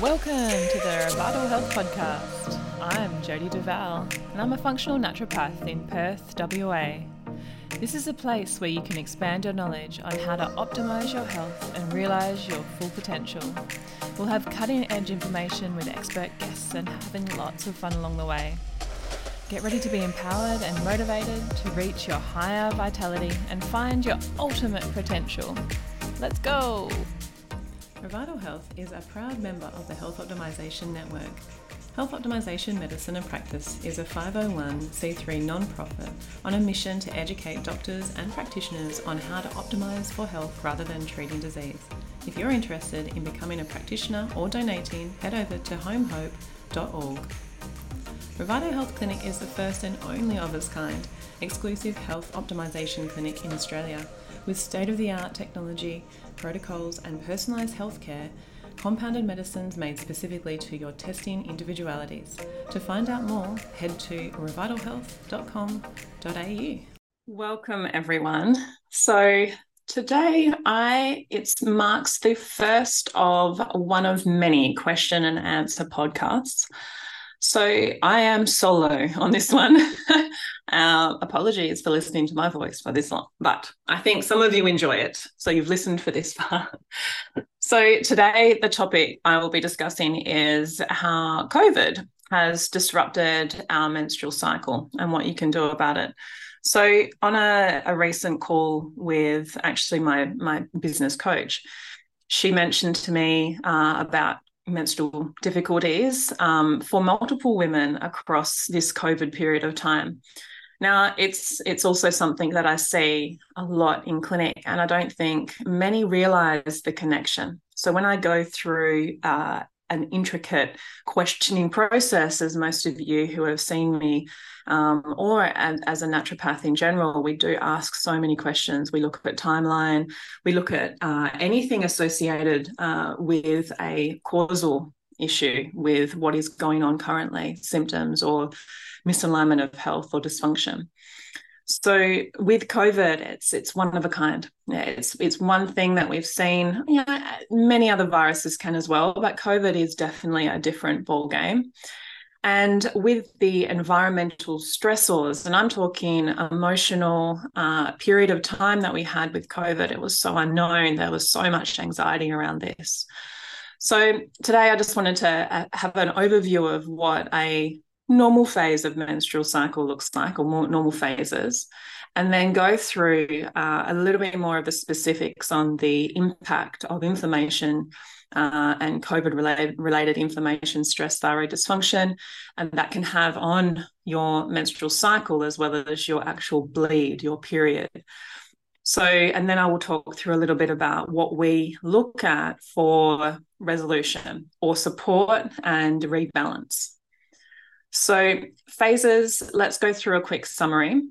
Welcome to the Vital Health Podcast. I'm Jodi Duval, and I'm a functional naturopath in Perth, WA. This is a place where you can expand your knowledge on how to optimize your health and realize your full potential. We'll have cutting edge information with expert guests and having lots of fun along the way. Get ready to be empowered and motivated to reach your higher vitality and find your ultimate potential. Let's go! Revital Health is a proud member of the Health Optimization Network. Health Optimization Medicine and Practice is a 501c3 non-profit on a mission to educate doctors and practitioners on how to optimize for health rather than treating disease. If you're interested in becoming a practitioner or donating, head over to homehope.org. Revital Health Clinic is the first and only of its kind exclusive health optimization clinic in Australia with state of the art technology, protocols, and personalised healthcare, compounded medicines made specifically to your testing individualities. To find out more, head to revitalhealth.com.au. Welcome everyone. So today I it marks the first of one of many question and answer podcasts. So I am solo on this one. uh, apologies for listening to my voice for this long, but I think some of you enjoy it. So you've listened for this far. so today, the topic I will be discussing is how COVID has disrupted our menstrual cycle and what you can do about it. So on a, a recent call with actually my my business coach, she mentioned to me uh, about menstrual difficulties um, for multiple women across this COVID period of time. Now, it's it's also something that I see a lot in clinic, and I don't think many realize the connection. So when I go through uh, an intricate questioning process, as most of you who have seen me, um, or as, as, a naturopath in general, we do ask so many questions. We look at timeline, we look at uh, anything associated uh, with a causal issue with what is going on currently, symptoms or misalignment of health or dysfunction. So with COVID, it's it's one of a kind. It's it's one thing that we've seen. You know, many other viruses can as well, but COVID is definitely a different ball game. And with the environmental stressors, and I'm talking emotional uh, period of time that we had with COVID, it was so unknown. There was so much anxiety around this. So today, I just wanted to uh, have an overview of what a normal phase of menstrual cycle looks like, or more normal phases, and then go through uh, a little bit more of the specifics on the impact of inflammation uh, and COVID related, related inflammation, stress, thyroid dysfunction, and that can have on your menstrual cycle as well as your actual bleed, your period. So, and then I will talk through a little bit about what we look at for resolution or support and rebalance. So, phases, let's go through a quick summary.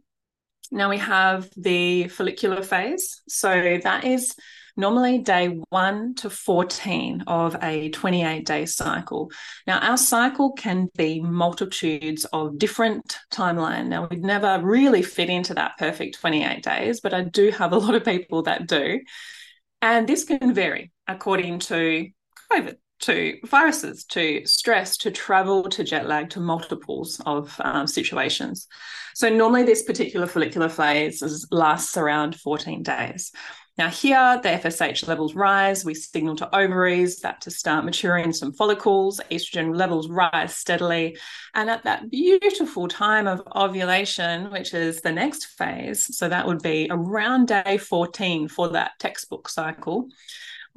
Now we have the follicular phase. So, that is normally day 1 to 14 of a 28 day cycle. Now, our cycle can be multitudes of different timeline. Now, we'd never really fit into that perfect 28 days, but I do have a lot of people that do. And this can vary according to COVID to viruses, to stress, to travel, to jet lag, to multiples of um, situations. So normally this particular follicular phase is, lasts around 14 days. Now here the FSH levels rise, we signal to ovaries that to start maturing some follicles, estrogen levels rise steadily. And at that beautiful time of ovulation, which is the next phase, so that would be around day 14 for that textbook cycle,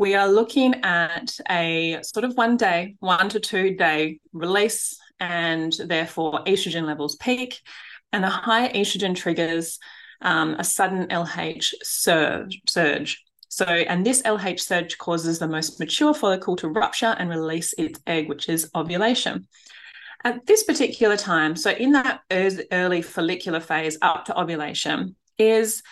we are looking at a sort of one day, one to two day release, and therefore estrogen levels peak. And the high estrogen triggers um, a sudden LH surge, surge. So, and this LH surge causes the most mature follicle to rupture and release its egg, which is ovulation. At this particular time, so in that early follicular phase up to ovulation, is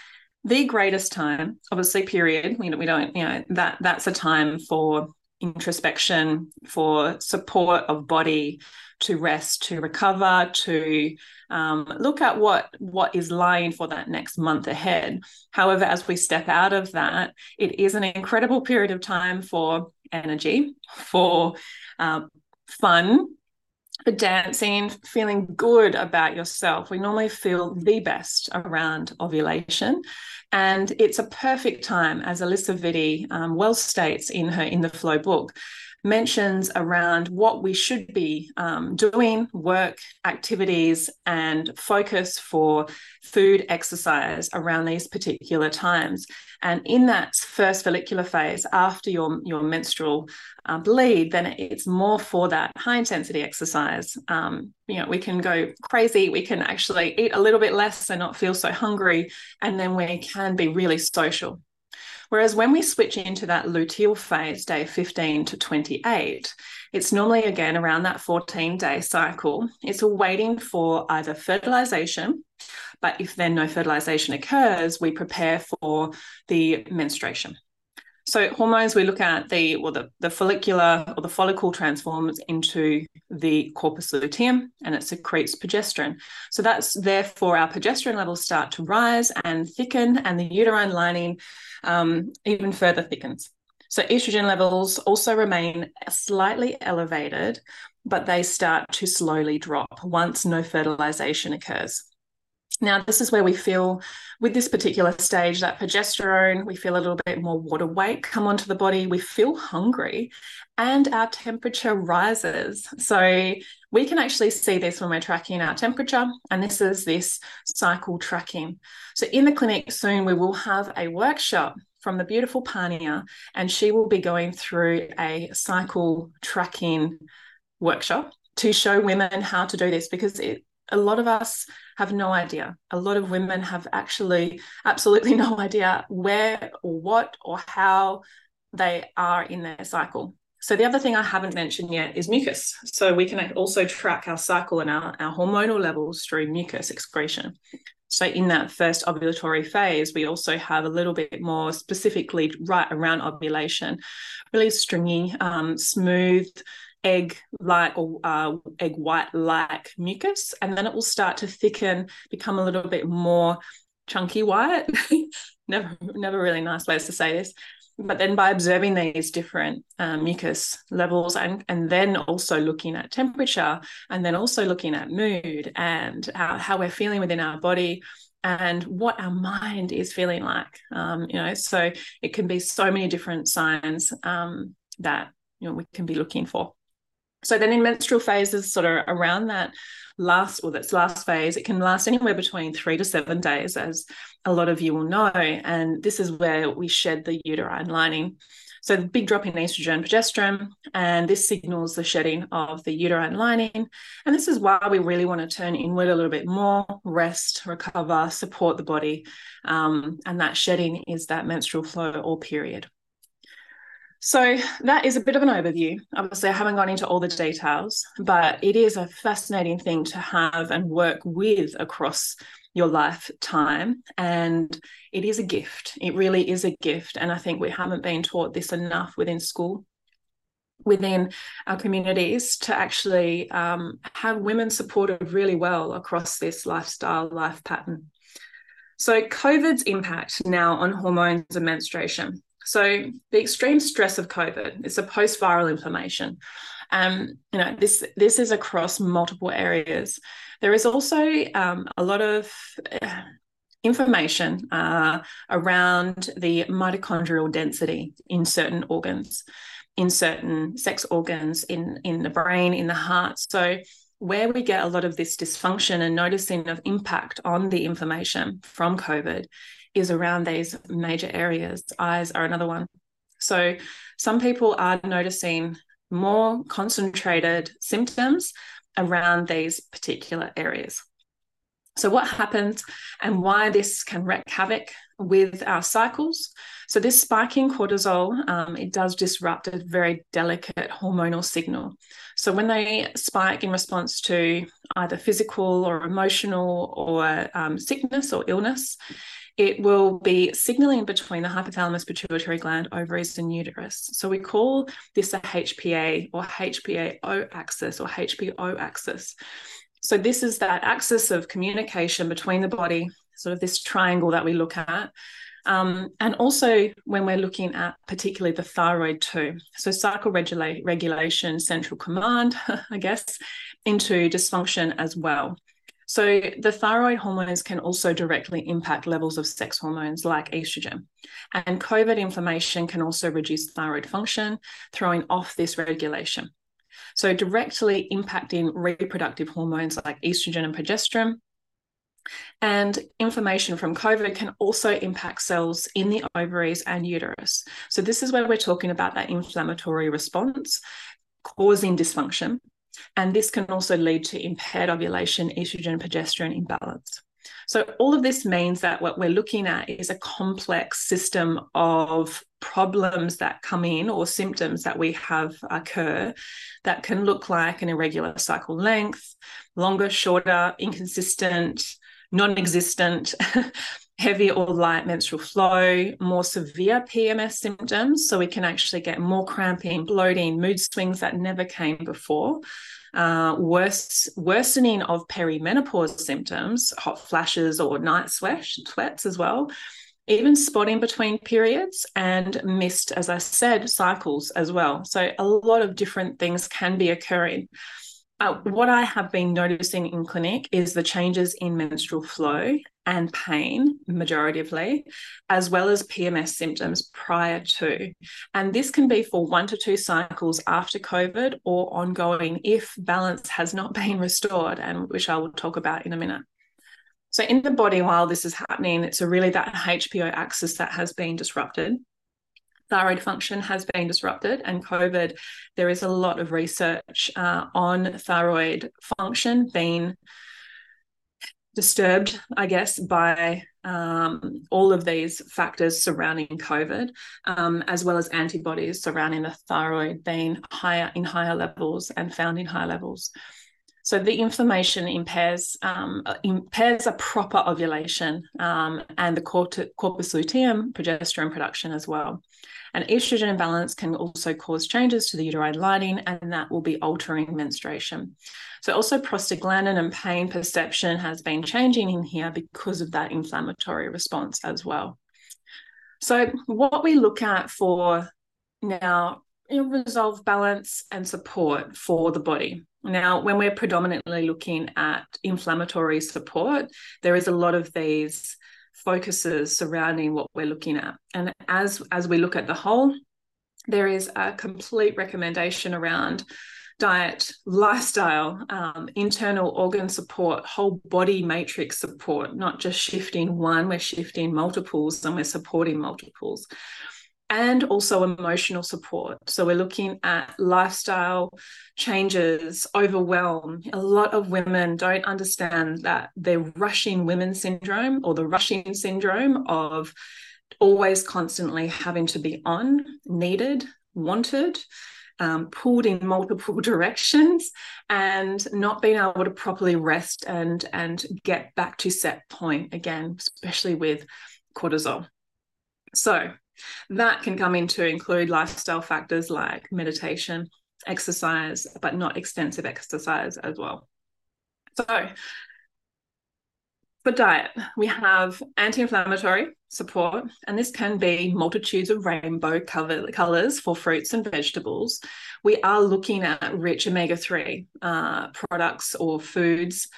the greatest time, obviously, period. We, we don't, you know, that that's a time for introspection, for support of body, to rest, to recover, to um, look at what what is lying for that next month ahead. However, as we step out of that, it is an incredible period of time for energy, for um, fun, dancing, feeling good about yourself. We normally feel the best around ovulation. And it's a perfect time, as Alisa Vitti um, well states in her In the Flow book, mentions around what we should be um, doing, work, activities, and focus for food, exercise around these particular times. And in that first follicular phase, after your, your menstrual uh, bleed, then it's more for that high intensity exercise. Um, you know, we can go crazy. We can actually eat a little bit less and not feel so hungry. And then we can be really social. Whereas when we switch into that luteal phase, day 15 to 28, it's normally again around that 14 day cycle. It's waiting for either fertilization, but if then no fertilization occurs, we prepare for the menstruation. So hormones, we look at the well, the, the follicular or the follicle transforms into the corpus luteum and it secretes progesterone. So that's therefore our progesterone levels start to rise and thicken, and the uterine lining um, even further thickens. So estrogen levels also remain slightly elevated, but they start to slowly drop once no fertilization occurs. Now, this is where we feel with this particular stage that progesterone, we feel a little bit more water weight come onto the body, we feel hungry, and our temperature rises. So, we can actually see this when we're tracking our temperature, and this is this cycle tracking. So, in the clinic soon, we will have a workshop from the beautiful Pania, and she will be going through a cycle tracking workshop to show women how to do this because it, a lot of us have no idea. A lot of women have actually absolutely no idea where or what or how they are in their cycle. So the other thing I haven't mentioned yet is mucus. So we can also track our cycle and our, our hormonal levels through mucus excretion. So in that first ovulatory phase, we also have a little bit more specifically right around ovulation, really stringy, um, smooth, egg like or uh, egg white like mucus and then it will start to thicken become a little bit more chunky white. Never never really nice ways to say this. But then by observing these different um, mucus levels and and then also looking at temperature and then also looking at mood and how, we're feeling within our body and what our mind is feeling like um, you know so it can be so many different signs um, that you know we can be looking for so then in menstrual phases, sort of around that last or that's last phase, it can last anywhere between three to seven days, as a lot of you will know. And this is where we shed the uterine lining. So the big drop in estrogen, progesterone, and this signals the shedding of the uterine lining. And this is why we really want to turn inward a little bit more, rest, recover, support the body. Um, and that shedding is that menstrual flow or period. So that is a bit of an overview. Obviously, I haven't gone into all the details, but it is a fascinating thing to have and work with across your lifetime. And it is a gift. It really is a gift. And I think we haven't been taught this enough within school, within our communities, to actually um, have women supported really well across this lifestyle, life pattern. So, COVID's impact now on hormones and menstruation. So the extreme stress of COVID, it's a post-viral inflammation. Um, you know, this this is across multiple areas. There is also um, a lot of uh, information uh, around the mitochondrial density in certain organs, in certain sex organs, in in the brain, in the heart. So where we get a lot of this dysfunction and noticing of impact on the inflammation from COVID is around these major areas. Eyes are another one. So some people are noticing more concentrated symptoms around these particular areas. So, what happens and why this can wreak havoc with our cycles? So, this spike in cortisol um, it does disrupt a very delicate hormonal signal. So, when they spike in response to either physical or emotional or um, sickness or illness, it will be signaling between the hypothalamus pituitary gland, ovaries, and uterus. So we call this a HPA or HPAO axis or HPO axis. So this is that axis of communication between the body, sort of this triangle that we look at, Um, and also when we're looking at particularly the thyroid too. So cycle regula- regulation, central command, I guess, into dysfunction as well. So the thyroid hormones can also directly impact levels of sex hormones like estrogen. And COVID inflammation can also reduce thyroid function, throwing off this regulation. So directly impacting reproductive hormones like estrogen and progesterone, and inflammation from COVID can also impact cells in the ovaries and uterus. So, this is where we're talking about that inflammatory response causing dysfunction. And this can also lead to impaired ovulation, estrogen, progesterone imbalance. So, all of this means that what we're looking at is a complex system of problems that come in or symptoms that we have occur that can look like an irregular cycle length, longer, shorter, inconsistent, non existent, heavy or light menstrual flow, more severe PMS symptoms. So we can actually get more cramping, bloating, mood swings that never came before. Uh, worse, worsening of perimenopause symptoms, hot flashes or night sweat, sweats as well, even spotting between periods and missed, as I said, cycles as well. So a lot of different things can be occurring. Uh, what I have been noticing in clinic is the changes in menstrual flow and pain, majoritively, as well as PMS symptoms prior to. And this can be for one to two cycles after COVID or ongoing if balance has not been restored, and which I will talk about in a minute. So, in the body, while this is happening, it's really that HPO axis that has been disrupted thyroid function has been disrupted and covid there is a lot of research uh, on thyroid function being disturbed i guess by um, all of these factors surrounding covid um, as well as antibodies surrounding the thyroid being higher in higher levels and found in higher levels so the inflammation impairs um, impairs a proper ovulation um, and the corpus luteum progesterone production as well. And estrogen imbalance can also cause changes to the uterine lining, and that will be altering menstruation. So, also prostaglandin and pain perception has been changing in here because of that inflammatory response as well. So, what we look at for now resolve balance and support for the body. Now, when we're predominantly looking at inflammatory support, there is a lot of these focuses surrounding what we're looking at. And as as we look at the whole, there is a complete recommendation around diet, lifestyle, um, internal organ support, whole body matrix support, not just shifting one, we're shifting multiples and we're supporting multiples and also emotional support. So we're looking at lifestyle changes, overwhelm. A lot of women don't understand that they're rushing women syndrome or the rushing syndrome of always constantly having to be on, needed, wanted. Um, pulled in multiple directions and not being able to properly rest and and get back to set point again especially with cortisol so that can come into include lifestyle factors like meditation, exercise, but not extensive exercise as well. So, for diet, we have anti inflammatory support, and this can be multitudes of rainbow cover, colors for fruits and vegetables. We are looking at rich omega 3 uh, products or foods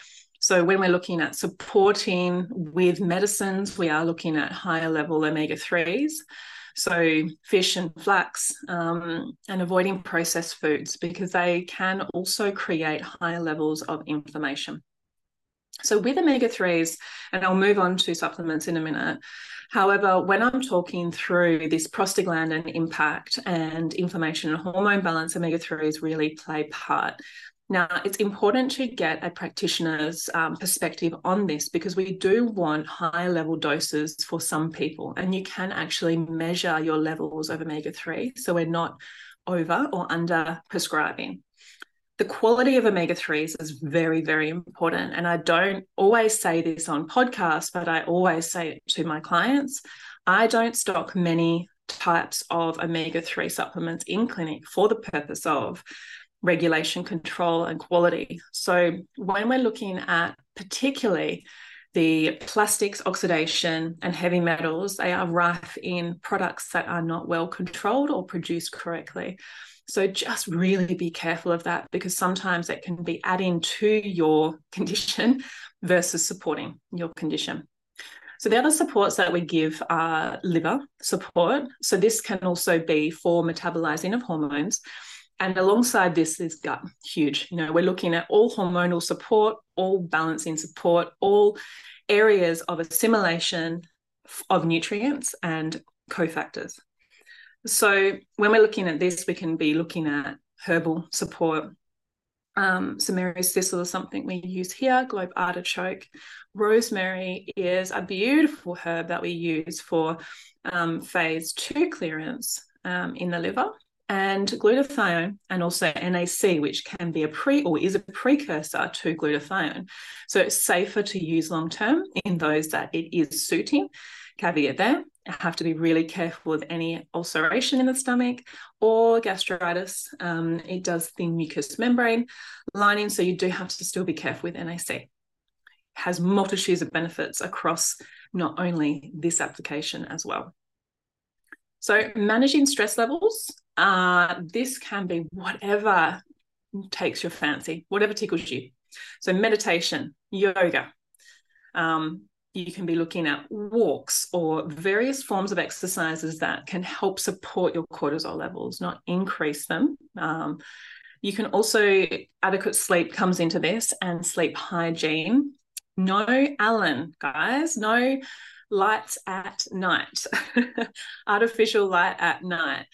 so when we're looking at supporting with medicines, we are looking at higher level omega 3s. So fish and flax um, and avoiding processed foods because they can also create higher levels of inflammation. So with omega 3s, and I'll move on to supplements in a minute. However, when I'm talking through this prostaglandin impact and inflammation and hormone balance, omega 3s really play part. Now, it's important to get a practitioner's um, perspective on this because we do want higher level doses for some people, and you can actually measure your levels of omega 3. So we're not over or under prescribing. The quality of omega 3s is very, very important. And I don't always say this on podcasts, but I always say it to my clients. I don't stock many types of omega 3 supplements in clinic for the purpose of regulation, control, and quality. So when we're looking at particularly the plastics oxidation and heavy metals they are rife in products that are not well controlled or produced correctly. So just really be careful of that because sometimes it can be adding to your condition versus supporting your condition. So the other supports that we give are liver support. So this can also be for metabolizing of hormones and alongside this is gut, huge. You know, we're looking at all hormonal support, all balancing support, all areas of assimilation of nutrients and cofactors. So when we're looking at this, we can be looking at herbal support. Um, St Mary's thistle is something we use here, globe artichoke. Rosemary is a beautiful herb that we use for um, phase two clearance um, in the liver and glutathione and also NAC, which can be a pre or is a precursor to glutathione. So it's safer to use long term in those that it is suiting. Caveat there, I have to be really careful with any ulceration in the stomach or gastritis. Um, it does thin mucous membrane lining, so you do have to still be careful with NAC. It has multitudes of benefits across not only this application as well. So, managing stress levels, uh, this can be whatever takes your fancy, whatever tickles you. So, meditation, yoga, um, you can be looking at walks or various forms of exercises that can help support your cortisol levels, not increase them. Um, you can also, adequate sleep comes into this and sleep hygiene. No Allen, guys, no lights at night, artificial light at night.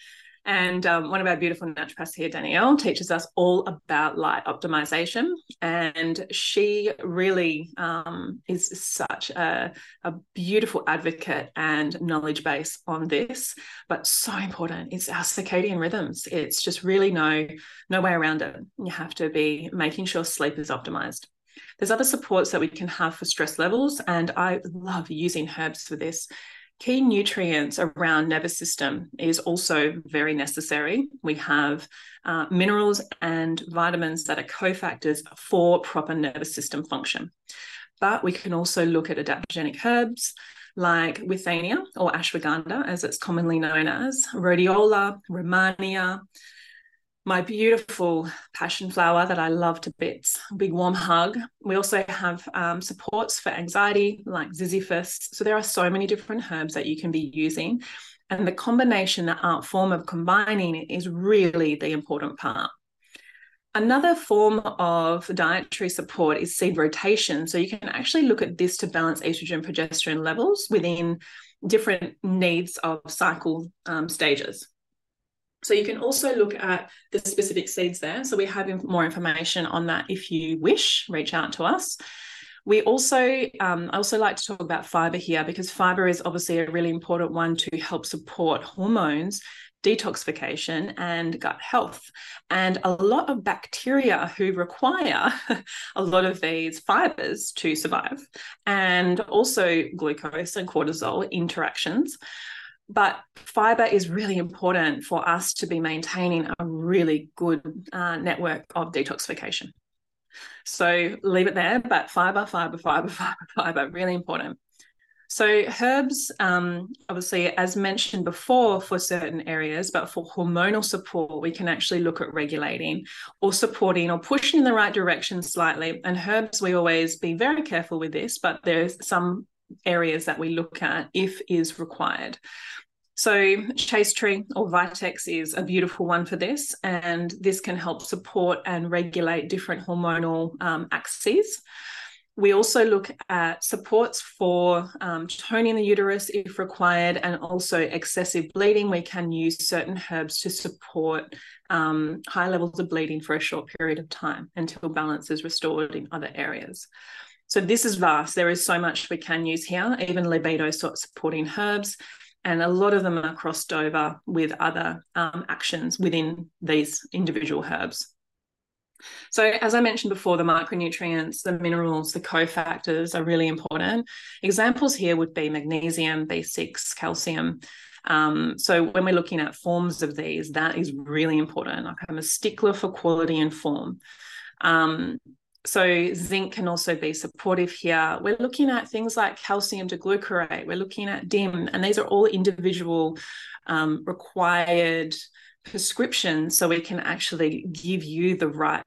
And um, one of our beautiful naturopaths here, Danielle, teaches us all about light optimization. And she really um, is such a, a, beautiful advocate and knowledge base on this, but so important. It's our circadian rhythms. It's just really no, no way around it. You have to be making sure sleep is optimized. There's other supports that we can have for stress levels, and I love using herbs for this. Key nutrients around nervous system is also very necessary. We have uh, minerals and vitamins that are cofactors for proper nervous system function. But we can also look at adaptogenic herbs like withania or ashwagandha, as it's commonly known as, rhodiola, rehmannia, my beautiful passion flower that I love to bits, big warm hug. We also have um, supports for anxiety like ziziphus. So there are so many different herbs that you can be using. And the combination, the art form of combining is really the important part. Another form of dietary support is seed rotation. So you can actually look at this to balance estrogen progesterone levels within different needs of cycle um, stages. So you can also look at the specific seeds there. So we have more information on that if you wish, reach out to us. We also, um, I also like to talk about fiber here because fiber is obviously a really important one to help support hormones, detoxification, and gut health. And a lot of bacteria who require a lot of these fibers to survive, and also glucose and cortisol interactions. But fiber is really important for us to be maintaining a really good uh, network of detoxification. So leave it there, but fiber, fiber, fiber, fiber, fiber, really important. So herbs, um, obviously, as mentioned before, for certain areas, but for hormonal support, we can actually look at regulating or supporting or pushing in the right direction slightly. And herbs, we always be very careful with this, but there's some areas that we look at if is required. So, Chaste Tree or Vitex is a beautiful one for this, and this can help support and regulate different hormonal um, axes. We also look at supports for um, toning the uterus if required, and also excessive bleeding. We can use certain herbs to support um, high levels of bleeding for a short period of time until balance is restored in other areas. So this is vast. There is so much we can use here, even libido supporting herbs. And a lot of them are crossed over with other um, actions within these individual herbs. So, as I mentioned before, the micronutrients, the minerals, the cofactors are really important. Examples here would be magnesium, B6, calcium. Um, so, when we're looking at forms of these, that is really important. Like I'm a stickler for quality and form. Um, so zinc can also be supportive here. We're looking at things like calcium to diglucarate. We're looking at DIM, and these are all individual um, required prescriptions, so we can actually give you the right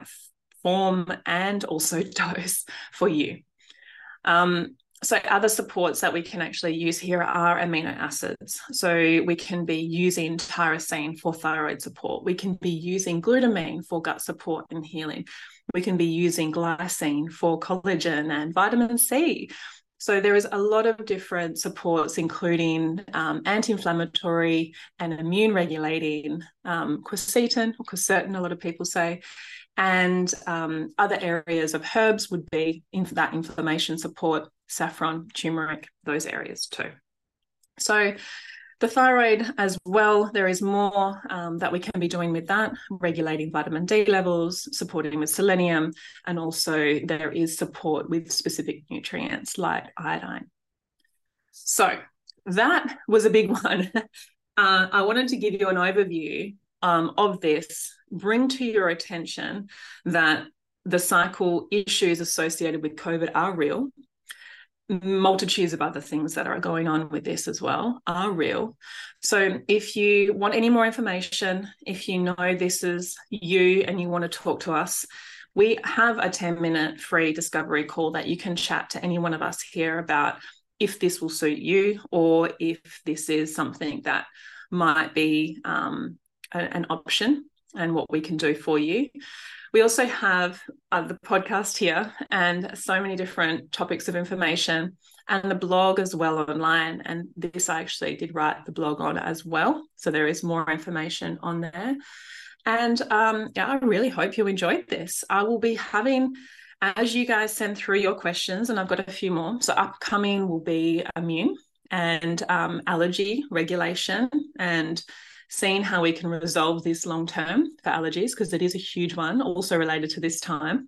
form and also dose for you. Um, so other supports that we can actually use here are amino acids. So we can be using tyrosine for thyroid support. We can be using glutamine for gut support and healing. We can be using glycine for collagen and vitamin C. So there is a lot of different supports, including um, anti-inflammatory and immune regulating, um, quercetin or quercetin, a lot of people say, and um, other areas of herbs would be in that inflammation support, saffron, turmeric, those areas too. So the thyroid as well, there is more um, that we can be doing with that, regulating vitamin D levels, supporting with selenium, and also there is support with specific nutrients like iodine. So that was a big one. Uh, I wanted to give you an overview um, of this bring to your attention that the cycle issues associated with COVID are real. Multitudes of other things that are going on with this as well are real. So, if you want any more information, if you know this is you and you want to talk to us, we have a 10 minute free discovery call that you can chat to any one of us here about if this will suit you or if this is something that might be um, a, an option and what we can do for you. We also have uh, the podcast here and so many different topics of information and the blog as well online. And this I actually did write the blog on as well. So there is more information on there. And um, yeah, I really hope you enjoyed this. I will be having, as you guys send through your questions, and I've got a few more. So upcoming will be immune and um, allergy regulation and seeing how we can resolve this long term for allergies, because it is a huge one, also related to this time.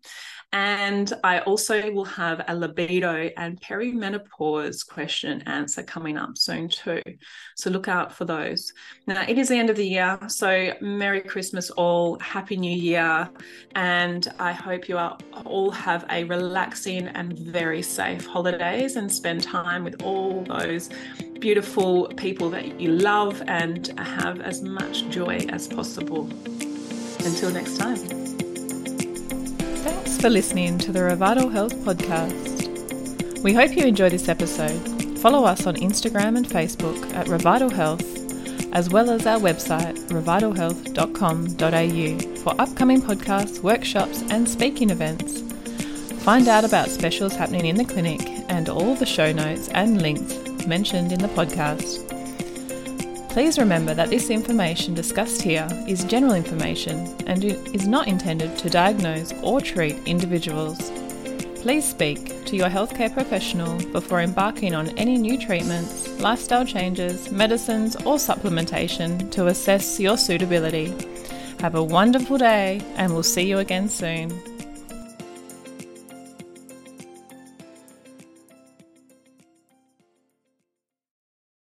And I also will have a libido and perimenopause question answer coming up soon too. So look out for those. Now, it is the end of the year. So Merry Christmas, all. Happy New Year. And I hope you are, all have a relaxing and very safe holidays and spend time with all those beautiful people that you love and have as much joy as possible. Until next time. Thanks for listening to the Revital Health Podcast. We hope you enjoy this episode. Follow us on Instagram and Facebook at Revital Health, as well as our website, revitalhealth.com.au, for upcoming podcasts, workshops, and speaking events. Find out about specials happening in the clinic and all the show notes and links mentioned in the podcast. Please remember that this information discussed here is general information and is not intended to diagnose or treat individuals. Please speak to your healthcare professional before embarking on any new treatments, lifestyle changes, medicines, or supplementation to assess your suitability. Have a wonderful day, and we'll see you again soon.